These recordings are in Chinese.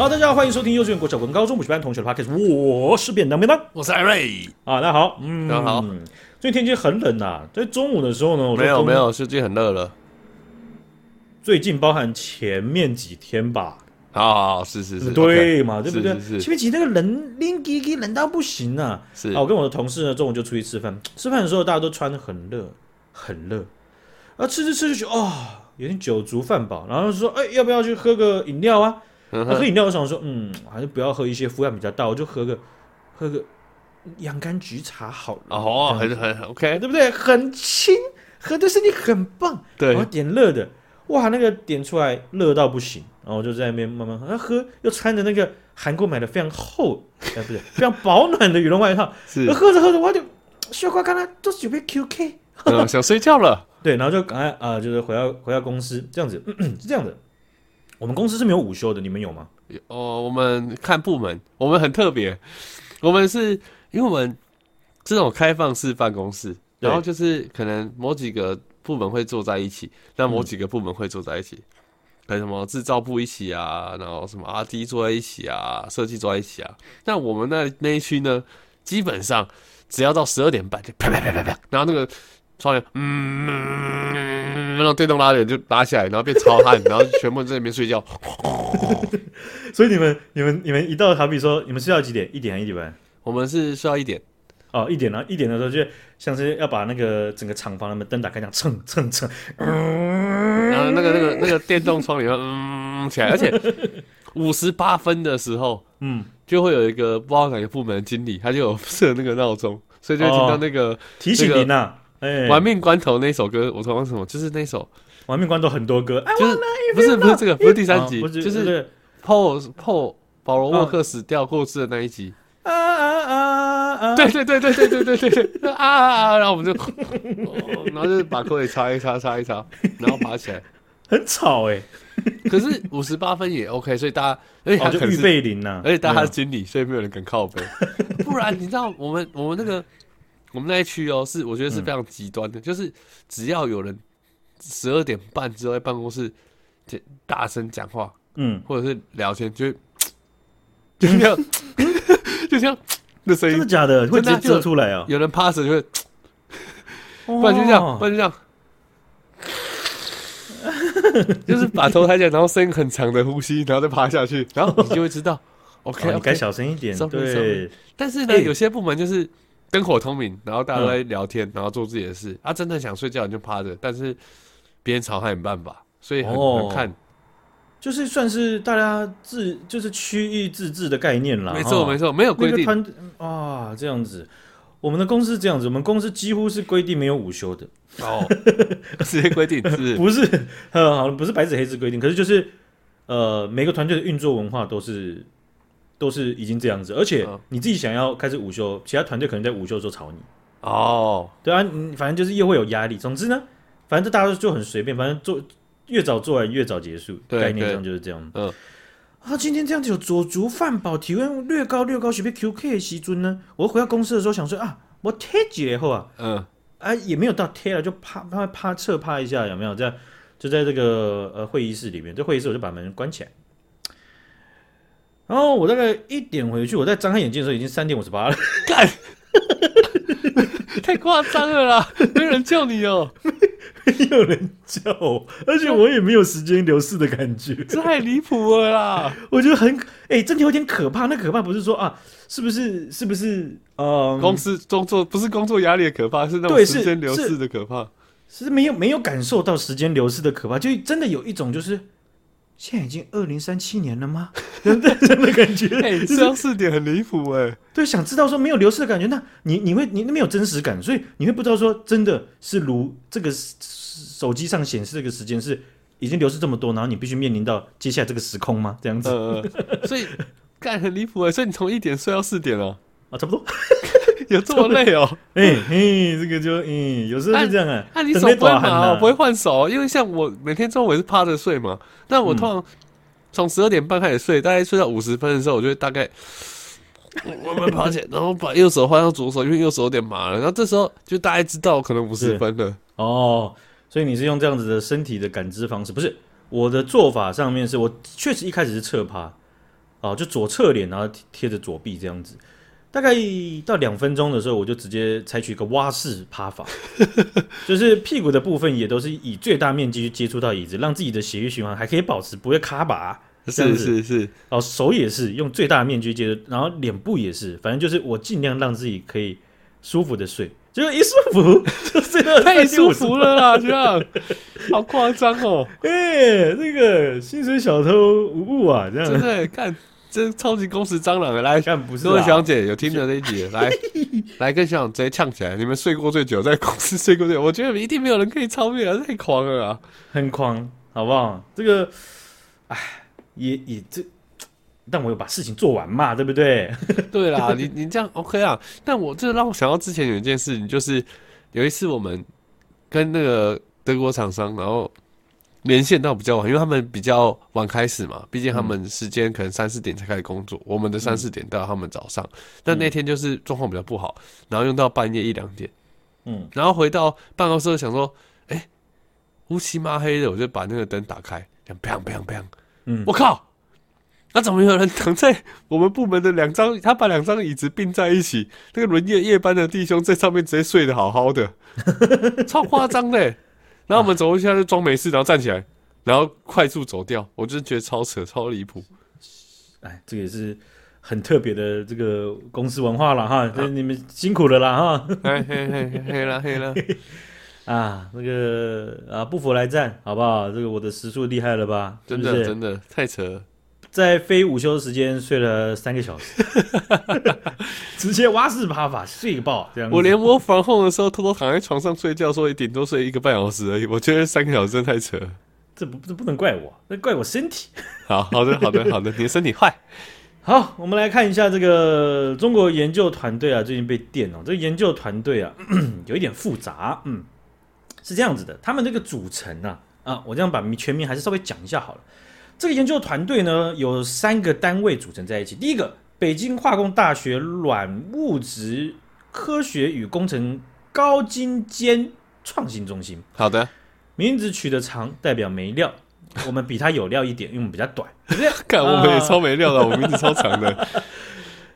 好，大家好，欢迎收听幼稚园、国小、文高中补习班同学的 podcast，我是便当便当，我是艾瑞。啊，大家好，嗯，大家好。最近天气很冷呐、啊，在中午的时候呢，没有没有，最近很热了。最近包含前面几天吧，好好好，是是是，对嘛，对不对？是是是，前面几天那个冷，冷滴滴冷到不行啊。是，啊，我跟我的同事呢，中午就出去吃饭，吃饭的时候大家都穿的很热，很热，啊，吃吃吃就觉得哦，有点酒足饭饱，然后就说，哎，要不要去喝个饮料啊？嗯、喝饮料我想说，嗯，还是不要喝一些负担比较大，我就喝个喝个洋甘菊茶好了。哦，很很 OK，对不对？很轻，喝对身体很棒。对，然后点热的，哇，那个点出来热到不行，然后我就在那边慢慢喝，喝又穿着那个韩国买的非常厚，哎，不是，非常保暖的羽绒外套。是，喝着喝着我就小瓜刚才都准备 QK，、嗯、想睡觉了。对，然后就赶快啊、呃，就是回到回到公司这样子，是这样的。我们公司是没有午休的，你们有吗？哦，我们看部门，我们很特别，我们是因为我们这种开放式办公室，然后就是可能某几个部门会坐在一起，那某几个部门会坐在一起，还、嗯、什么制造部一起啊，然后什么 RD 坐在一起啊，设计坐在一起啊。那我们那那一区呢，基本上只要到十二点半就啪啪啪啪啪，然后那个。窗帘，嗯，那种电动拉链就拉起来，然后变超汗，然后全部在里面睡觉。所以你们、你们、你们一到，好比说，你们睡到几点？一点还一点半？我们是睡到一点。哦，一点呢？一点的时候，就像是要把那个整个厂房的灯打开，这样蹭蹭蹭。然后那个、那个、那个电动窗帘，嗯，起来，而且五十八分的时候，嗯，就会有一个不知道哪个部门的经理，他就有设那个闹钟，所以就会听到那个、哦、提醒您呐。哎，玩命关头那首歌，我说玩什么？就是那首玩命关头很多歌，就是不是不是这个，不是第三集，就是 Paul Paul 保罗沃克死掉过世的那一集。啊啊啊啊！对对对对对对对对啊啊啊！然后我们就，然后就把口水擦一擦擦一擦，然后爬起来，很吵哎。可是五十八分也 OK，所以大家而且他就预备铃呐，而且大家是经理，所以没有人敢靠背。不然你知道我们我们那个。我们那一区哦，是我觉得是非常极端的，嗯、就是只要有人十二点半之后在办公室大声讲话，嗯，或者是聊天，就就这样，就这样的声音，真的假的？会直接遮出来啊？有人趴着就会，不然就这样，不然就这样，就是把头抬起来，然后声音很长的呼吸，然后再趴下去，然后你就会知道，OK，你该小声一点，对。但是呢，有些部门就是。灯火通明，然后大家都在聊天，嗯、然后做自己的事。啊，真的想睡觉你就趴着，但是别人吵他也没办法，所以很、哦、很看，就是算是大家自就是区域自治的概念啦。没错没错，没有规定啊、那个哦，这样子。我们的公司是这样子，我们公司几乎是规定没有午休的哦，直接规定是 不是？呃，好，不是白纸黑字规定，可是就是呃，每个团队的运作文化都是。都是已经这样子，而且你自己想要开始午休，其他团队可能在午休的时候吵你。哦，对啊，你反正就是又会有压力。总之呢，反正大家就很随便，反正做越早做完越早结束，概念上就是这样。嗯，啊，今天这样子有酒足饭饱，体温略高略高，随便 QK 的时尊呢，我回到公司的时候想说啊，我贴几后啊，嗯，啊也没有到贴了，就趴趴趴侧趴一下，有没有这样？就在这个呃会议室里面，这会议室我就把门关起来。然后我大概一点回去，我在张开眼睛的时候已经三点五十八了。干，太夸张了啦！没人叫你哦，没有人叫我，而且我也没有时间流逝的感觉，太离谱了啦！我觉得很哎，真的有点可怕。那可怕不是说啊，是不是？是不是？呃，公司工作不是工作压力的可怕，是那种时间流逝的可怕。是没有没有感受到时间流逝的可怕，就真的有一种就是。现在已经二零三七年了吗？真的感觉，哎、欸，这样四点很离谱哎。对，想知道说没有流逝的感觉，那你你会你那没有真实感，所以你会不知道说真的是如这个手机上显示这个时间是已经流逝这么多，然后你必须面临到接下来这个时空吗？这样子，呃、所以干很离谱哎。所以你从一点睡到四点了啊，差不多。有这么累哦？哎嘿，这个就嗯，有时候是这样啊。那你手不会麻？我不会换手，因为像我每天中午也是趴着睡嘛。但我通常从十二点半开始睡，大概睡到五十分的时候，我就会大概慢慢爬起来，然后把右手换到左手，因为右手有点麻了。然后这时候就大概知道可能五十分了。哦，所以你是用这样子的身体的感知方式？不是，我的做法上面是我确实一开始是侧趴，哦，就左侧脸，然后贴着左臂这样子。大概到两分钟的时候，我就直接采取一个蛙式趴法，就是屁股的部分也都是以最大面积去接触到椅子，让自己的血液循环还可以保持不会卡拔。是是是，哦，手也是用最大的面积接触，然后脸部也是，反正就是我尽量让自己可以舒服的睡，结果一舒服 就睡到太舒服了啦，这样好夸张哦！哎、欸，这个薪水小偷无误啊，这样真的看。这超级工时蟑螂的，来，看不是各位小姐有听着这一集，来 来跟小长直接呛起来！你们睡过最久，在公司睡过最久，我觉得一定没有人可以超越啊！太狂了啊，很狂，好不好？这个，哎，也也这，但我有把事情做完嘛，对不对？对啦，你你这样 OK 啊？但我这让我想到之前有一件事情，就是有一次我们跟那个德国厂商，然后。连线到比较晚，因为他们比较晚开始嘛，毕竟他们时间可能三四点才开始工作，嗯、我们的三四点到他们早上。但那天就是状况比较不好，然后用到半夜一两点，嗯，然后回到办公室想说，哎、欸，乌漆嘛黑的，我就把那个灯打开，这样砰砰砰，嗯，我靠，那怎么有人躺在我们部门的两张？他把两张椅子并在一起，那个轮夜夜班的弟兄在上面直接睡得好好的，超夸张的。然后我们走过去，他就装没事，然后站起来，然后快速走掉。我就觉得超扯、超离谱。哎，这个也是很特别的这个公司文化了哈。啊、你们辛苦了啦哈。嘿嘿嘿，黑了黑了。啊，那个啊，不服来战，好不好？这个我的时速厉害了吧？真的真的太扯了。在非午休时间睡了三个小时，直接蛙式趴法睡个爆这样。我连我防控的时候偷偷躺在床上睡觉，说也顶多睡一个半小时而已。我觉得三个小时真的太扯，这不这不能怪我，那怪我身体。好 好的好的好的，你的身体坏。好，我们来看一下这个中国研究团队啊，最近被电哦。这个研究团队啊，有一点复杂。嗯，是这样子的，他们这个组成啊，啊，我这样把全名还是稍微讲一下好了。这个研究团队呢，有三个单位组成在一起。第一个，北京化工大学软物质科学与工程高精尖创新中心。好的，名字取得长，代表没料。我们比它有料一点，因为我们比较短，对不对？看我们也超没料的，我们名字超长的。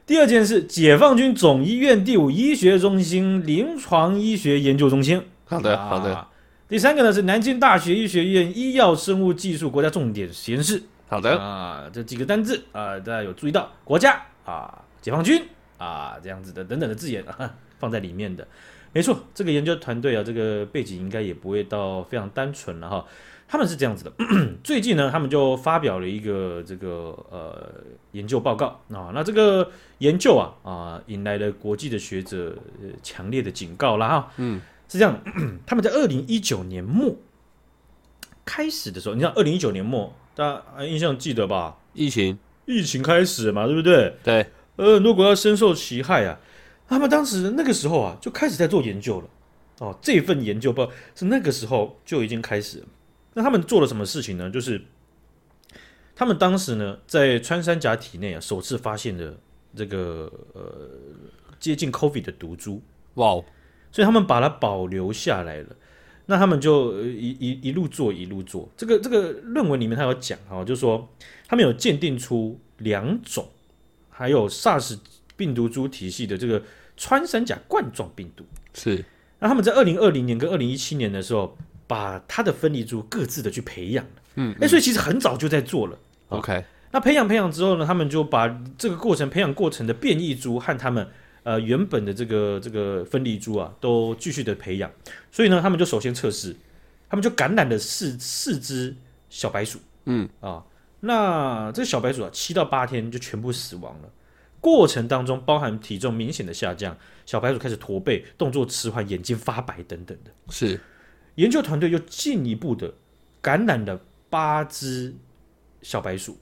第二件事，解放军总医院第五医学中心临床医学研究中心。好的，好的。第三个呢是南京大学医学院医药生物技术国家重点实验室。好的啊，这几个单字啊，大家有注意到国家啊、解放军啊这样子的等等的字眼啊 放在里面的，没错，这个研究团队啊，这个背景应该也不会到非常单纯了哈。他们是这样子的，最近呢，他们就发表了一个这个呃研究报告啊，那这个研究啊啊引来了国际的学者强烈的警告了哈，嗯。是这样，他们在二零一九年末开始的时候，你知道二零一九年末，大家印象记得吧？疫情，疫情开始嘛，对不对？对，呃，很多国家深受其害啊。他们当时那个时候啊，就开始在做研究了。哦，这份研究报是那个时候就已经开始了。那他们做了什么事情呢？就是他们当时呢，在穿山甲体内啊，首次发现了这个呃接近 COVID 的毒株。哇哦！所以他们把它保留下来了，那他们就一一一路做一路做。这个这个论文里面他有讲哈，就是说他们有鉴定出两种，还有 SARS 病毒株体系的这个穿山甲冠状病毒。是，那他们在二零二零年跟二零一七年的时候，把它的分离株各自的去培养了。嗯，哎、欸，所以其实很早就在做了。OK，那培养培养之后呢，他们就把这个过程培养过程的变异株和他们。呃，原本的这个这个分离株啊，都继续的培养，所以呢，他们就首先测试，他们就感染了四四只小白鼠，嗯啊，那这小白鼠啊，七到八天就全部死亡了。过程当中包含体重明显的下降，小白鼠开始驼背、动作迟缓、眼睛发白等等的。是，研究团队又进一步的感染了八只小白鼠。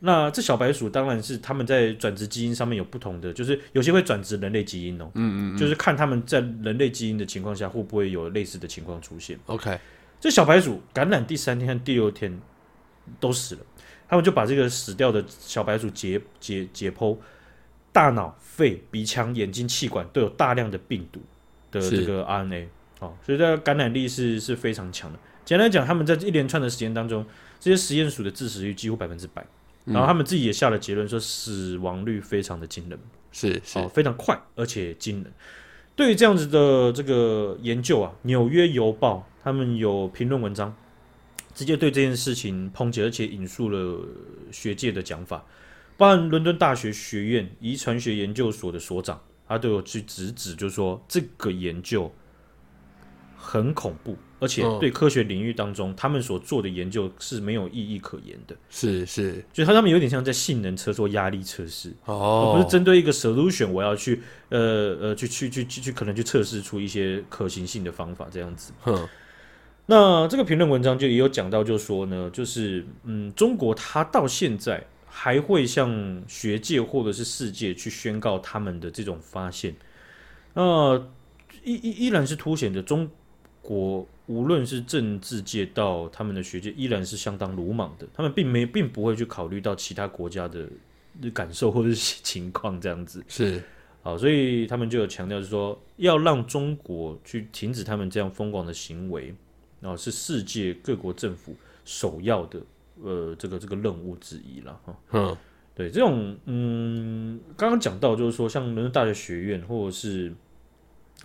那这小白鼠当然是他们在转殖基因上面有不同的，就是有些会转殖人类基因哦，嗯，嗯嗯，就是看他们在人类基因的情况下会不会有类似的情况出现。OK，这小白鼠感染第三天和第六天都死了，他们就把这个死掉的小白鼠解解解剖，大脑、肺、鼻腔、眼睛、气管都有大量的病毒的这个 RNA，哦，所以这个感染力是是非常强的。简单讲，他们在一连串的时间当中，这些实验鼠的致死率几乎百分之百。然后他们自己也下了结论说，死亡率非常的惊人，是是、哦、非常快而且惊人。对于这样子的这个研究啊，《纽约邮报》他们有评论文章，直接对这件事情抨击，而且引述了学界的讲法，包含伦敦大学学院遗传学研究所的所长，他都有去直指，就是说这个研究很恐怖。而且对科学领域当中，他们所做的研究是没有意义可言的。是是，就他他们有点像在性能车做压力测试哦，而不是针对一个 solution，我要去呃呃去去去去去可能去测试出一些可行性的方法这样子。哼，那这个评论文章就也有讲到，就说呢，就是嗯，中国它到现在还会向学界或者是世界去宣告他们的这种发现，那依依依然是凸显着中国。无论是政治界到他们的学界，依然是相当鲁莽的。他们并没并不会去考虑到其他国家的感受或者是情况这样子。是，好，所以他们就有强调，就是说要让中国去停止他们这样疯狂的行为，然后是世界各国政府首要的呃这个这个任务之一了哈。嗯，对，这种嗯，刚刚讲到就是说，像伦敦大学学院或者是。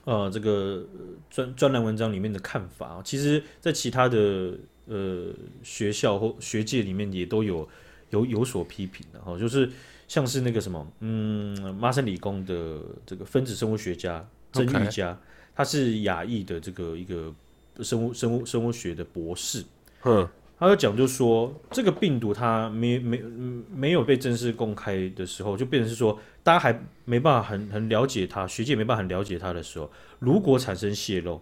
呃，这个专专栏文章里面的看法，其实，在其他的呃学校或学界里面也都有有有所批评的哈，就是像是那个什么，嗯，麻省理工的这个分子生物学家曾玉佳，他是亚裔的这个一个生物生物生物学的博士，嗯。他就讲，就说这个病毒它没没没有被正式公开的时候，就变成是说大家还没办法很很了解它，学界没办法很了解它的时候，如果产生泄漏，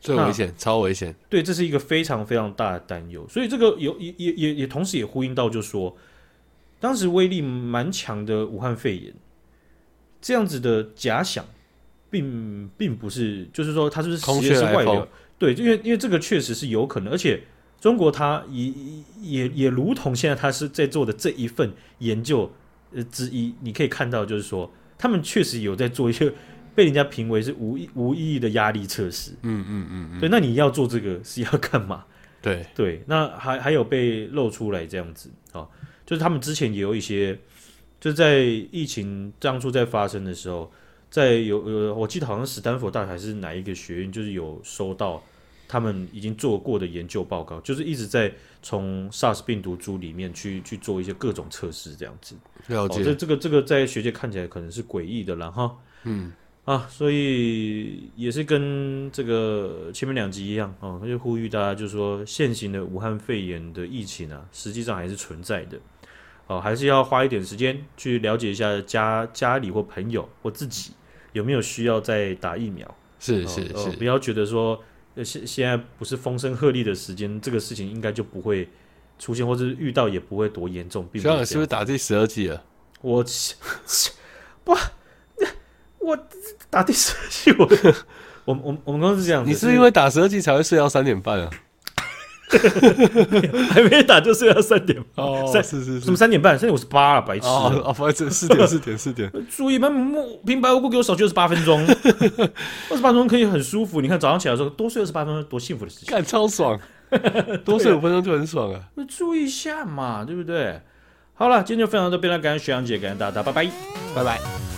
最危险，超危险。对，这是一个非常非常大的担忧。所以这个有也也也也同时也呼应到，就说当时威力蛮强的武汉肺炎这样子的假想，并并不是，就是说它是不是实验室外流？对，因为因为这个确实是有可能，而且。中国它也也也如同现在它是在做的这一份研究呃之一，你可以看到，就是说他们确实有在做一些被人家评为是无 无意义的压力测试。嗯嗯嗯嗯。对，那你要做这个是要干嘛？对 对，那还还有被露出来这样子啊，就是他们之前也有一些，就在疫情当初在发生的时候，在有有，我记得好像史丹佛大学还是哪一个学院，就是有收到。他们已经做过的研究报告，就是一直在从 SARS 病毒株里面去去做一些各种测试，这样子。了解。这、哦、这个这个在学界看起来可能是诡异的了哈。嗯啊，所以也是跟这个前面两集一样啊，他、哦、就呼吁大家，就是说现行的武汉肺炎的疫情啊，实际上还是存在的。哦，还是要花一点时间去了解一下家家里或朋友或自己有没有需要再打疫苗。是是是、哦，不要觉得说。现现在不是风声鹤唳的时间，这个事情应该就不会出现，或者是遇到也不会多严重。小杨是不是打第十二季了？我不，我打第十二季，我我我我们公司是这样子，你是因为打十二季才会睡到三点半啊？还没打就睡到三点哦，三是是是，什么三点半？三点五十八了，白痴哦，不好意思，四点 四点四点。注意，们平白无故给我少睡二十八分钟，二十八分钟可以很舒服。你看早上起来的时候多睡二十八分钟，多幸福的事情，干超爽，多睡五分钟就很爽啊。那注意一下嘛，对不对？好了，今天就分享到这边了，感谢徐阳姐，感谢大家，拜拜，拜拜。